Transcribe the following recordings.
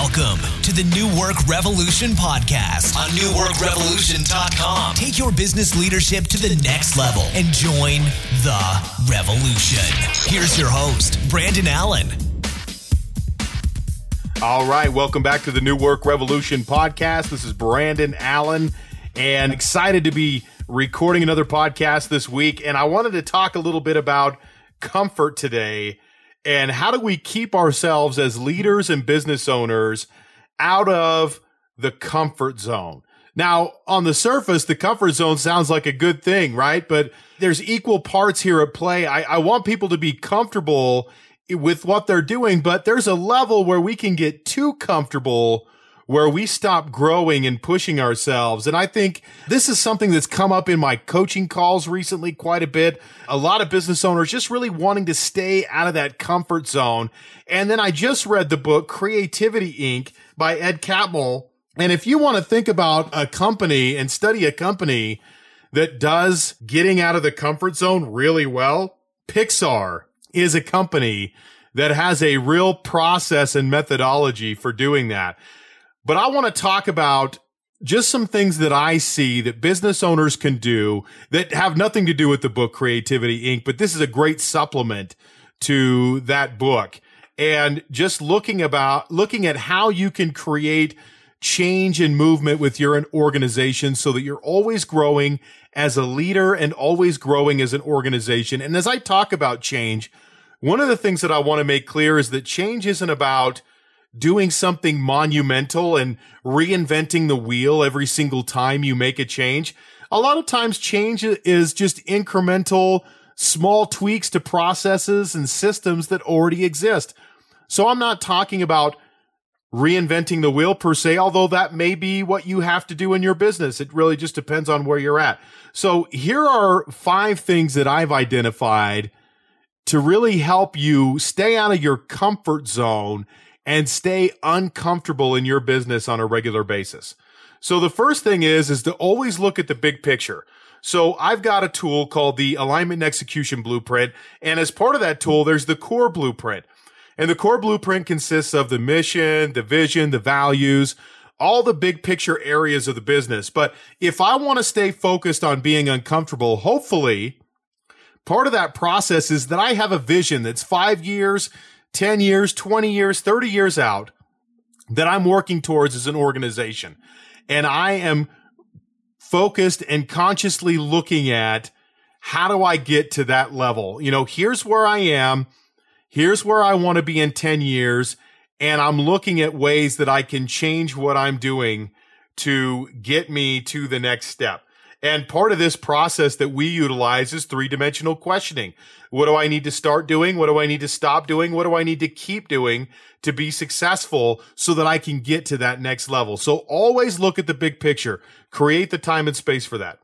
Welcome to the New Work Revolution podcast on newworkrevolution.com. Take your business leadership to the next level and join the revolution. Here's your host, Brandon Allen. All right, welcome back to the New Work Revolution podcast. This is Brandon Allen and excited to be recording another podcast this week. And I wanted to talk a little bit about comfort today and how do we keep ourselves as leaders and business owners out of the comfort zone? Now, on the surface, the comfort zone sounds like a good thing, right? But there's equal parts here at play. I, I want people to be comfortable with what they're doing, but there's a level where we can get too comfortable where we stop growing and pushing ourselves. And I think this is something that's come up in my coaching calls recently quite a bit. A lot of business owners just really wanting to stay out of that comfort zone. And then I just read the book Creativity Inc. by Ed Catmull. And if you want to think about a company and study a company that does getting out of the comfort zone really well, Pixar is a company that has a real process and methodology for doing that. But I want to talk about just some things that I see that business owners can do that have nothing to do with the book Creativity Inc., but this is a great supplement to that book. And just looking about, looking at how you can create change and movement with your organization so that you're always growing as a leader and always growing as an organization. And as I talk about change, one of the things that I want to make clear is that change isn't about doing something monumental and reinventing the wheel every single time you make a change. A lot of times change is just incremental, small tweaks to processes and systems that already exist. So I'm not talking about reinventing the wheel per se, although that may be what you have to do in your business. It really just depends on where you're at. So here are five things that I've identified to really help you stay out of your comfort zone and stay uncomfortable in your business on a regular basis. So the first thing is, is to always look at the big picture. So I've got a tool called the alignment and execution blueprint. And as part of that tool, there's the core blueprint. And the core blueprint consists of the mission, the vision, the values, all the big picture areas of the business. But if I want to stay focused on being uncomfortable, hopefully part of that process is that I have a vision that's five years, 10 years, 20 years, 30 years out that I'm working towards as an organization. And I am focused and consciously looking at how do I get to that level? You know, here's where I am. Here's where I want to be in 10 years. And I'm looking at ways that I can change what I'm doing to get me to the next step. And part of this process that we utilize is three dimensional questioning. What do I need to start doing? What do I need to stop doing? What do I need to keep doing to be successful so that I can get to that next level? So always look at the big picture. Create the time and space for that.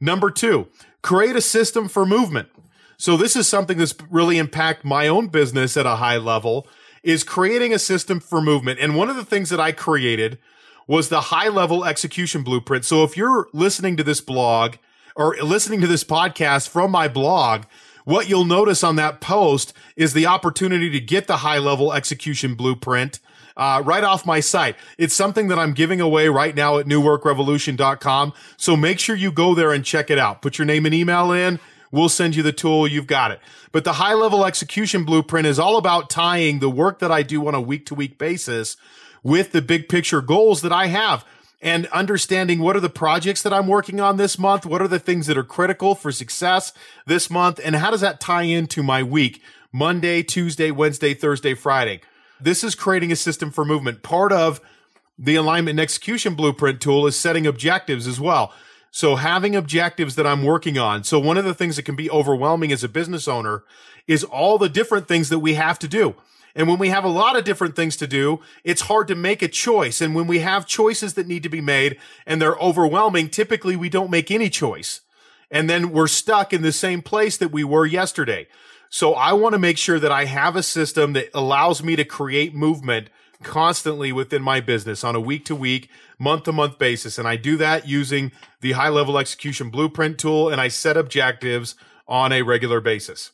Number two, create a system for movement. So this is something that's really impact my own business at a high level is creating a system for movement. And one of the things that I created was the high level execution blueprint. So if you're listening to this blog or listening to this podcast from my blog, what you'll notice on that post is the opportunity to get the high level execution blueprint uh, right off my site. It's something that I'm giving away right now at newworkrevolution.com. So make sure you go there and check it out. Put your name and email in. We'll send you the tool. You've got it. But the high level execution blueprint is all about tying the work that I do on a week to week basis with the big picture goals that I have and understanding what are the projects that I'm working on this month? What are the things that are critical for success this month? And how does that tie into my week? Monday, Tuesday, Wednesday, Thursday, Friday. This is creating a system for movement. Part of the alignment and execution blueprint tool is setting objectives as well. So having objectives that I'm working on. So one of the things that can be overwhelming as a business owner is all the different things that we have to do. And when we have a lot of different things to do, it's hard to make a choice. And when we have choices that need to be made and they're overwhelming, typically we don't make any choice. And then we're stuck in the same place that we were yesterday. So I want to make sure that I have a system that allows me to create movement constantly within my business on a week to week, month to month basis. And I do that using the high level execution blueprint tool and I set objectives on a regular basis.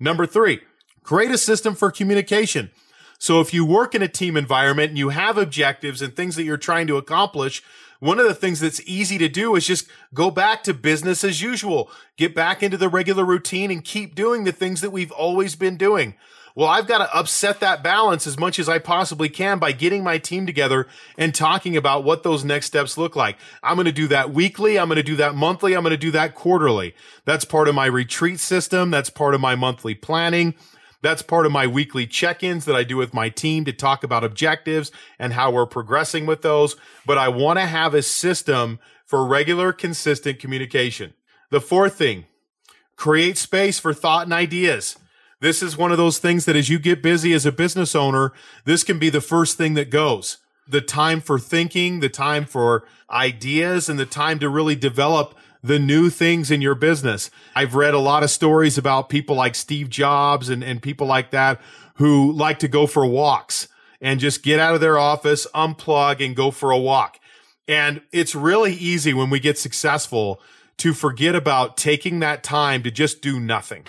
Number three, Create a system for communication. So if you work in a team environment and you have objectives and things that you're trying to accomplish, one of the things that's easy to do is just go back to business as usual, get back into the regular routine and keep doing the things that we've always been doing. Well, I've got to upset that balance as much as I possibly can by getting my team together and talking about what those next steps look like. I'm going to do that weekly. I'm going to do that monthly. I'm going to do that quarterly. That's part of my retreat system. That's part of my monthly planning. That's part of my weekly check-ins that I do with my team to talk about objectives and how we're progressing with those. But I want to have a system for regular, consistent communication. The fourth thing, create space for thought and ideas. This is one of those things that as you get busy as a business owner, this can be the first thing that goes. The time for thinking, the time for ideas, and the time to really develop the new things in your business. I've read a lot of stories about people like Steve Jobs and, and people like that who like to go for walks and just get out of their office, unplug and go for a walk. And it's really easy when we get successful to forget about taking that time to just do nothing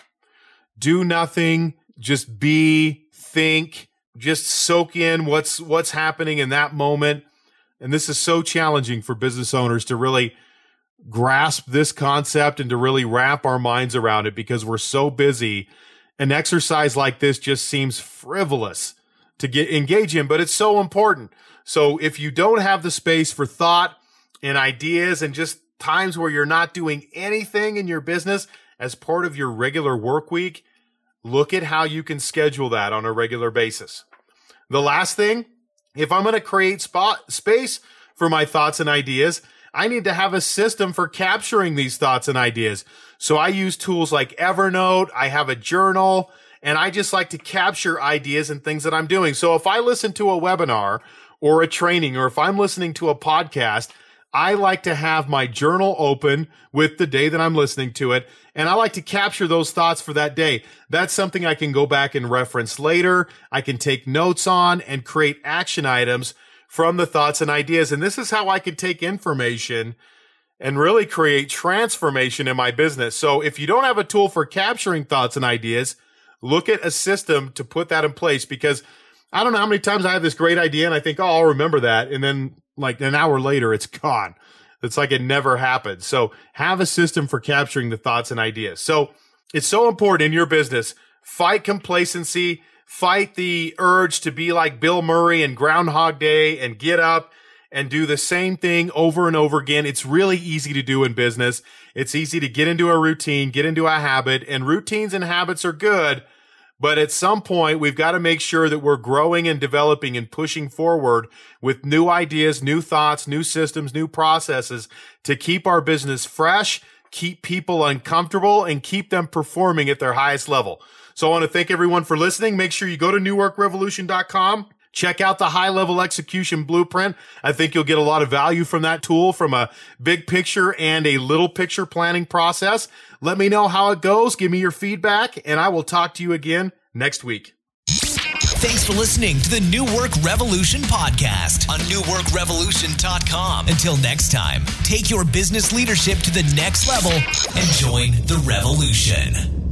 do nothing, just be, think, just soak in what's what's happening in that moment. And this is so challenging for business owners to really grasp this concept and to really wrap our minds around it because we're so busy. An exercise like this just seems frivolous to get engage in, but it's so important. So if you don't have the space for thought and ideas and just times where you're not doing anything in your business, as part of your regular work week, look at how you can schedule that on a regular basis. The last thing, if I'm going to create spot space for my thoughts and ideas, I need to have a system for capturing these thoughts and ideas. So I use tools like Evernote. I have a journal and I just like to capture ideas and things that I'm doing. So if I listen to a webinar or a training, or if I'm listening to a podcast, I like to have my journal open with the day that I'm listening to it. And I like to capture those thoughts for that day. That's something I can go back and reference later. I can take notes on and create action items from the thoughts and ideas. And this is how I can take information and really create transformation in my business. So if you don't have a tool for capturing thoughts and ideas, look at a system to put that in place because I don't know how many times I have this great idea and I think, oh, I'll remember that. And then like an hour later, it's gone. It's like it never happened. So have a system for capturing the thoughts and ideas. So it's so important in your business. Fight complacency, fight the urge to be like Bill Murray and Groundhog Day and get up and do the same thing over and over again. It's really easy to do in business. It's easy to get into a routine, get into a habit, and routines and habits are good but at some point, we've got to make sure that we're growing and developing and pushing forward with new ideas, new thoughts, new systems, new processes to keep our business fresh, keep people uncomfortable, and keep them performing at their highest level. So I want to thank everyone for listening. Make sure you go to newworkrevolution.com. Check out the high level execution blueprint. I think you'll get a lot of value from that tool from a big picture and a little picture planning process. Let me know how it goes. Give me your feedback and I will talk to you again next week. Thanks for listening to the New Work Revolution podcast on newworkrevolution.com. Until next time, take your business leadership to the next level and join the revolution.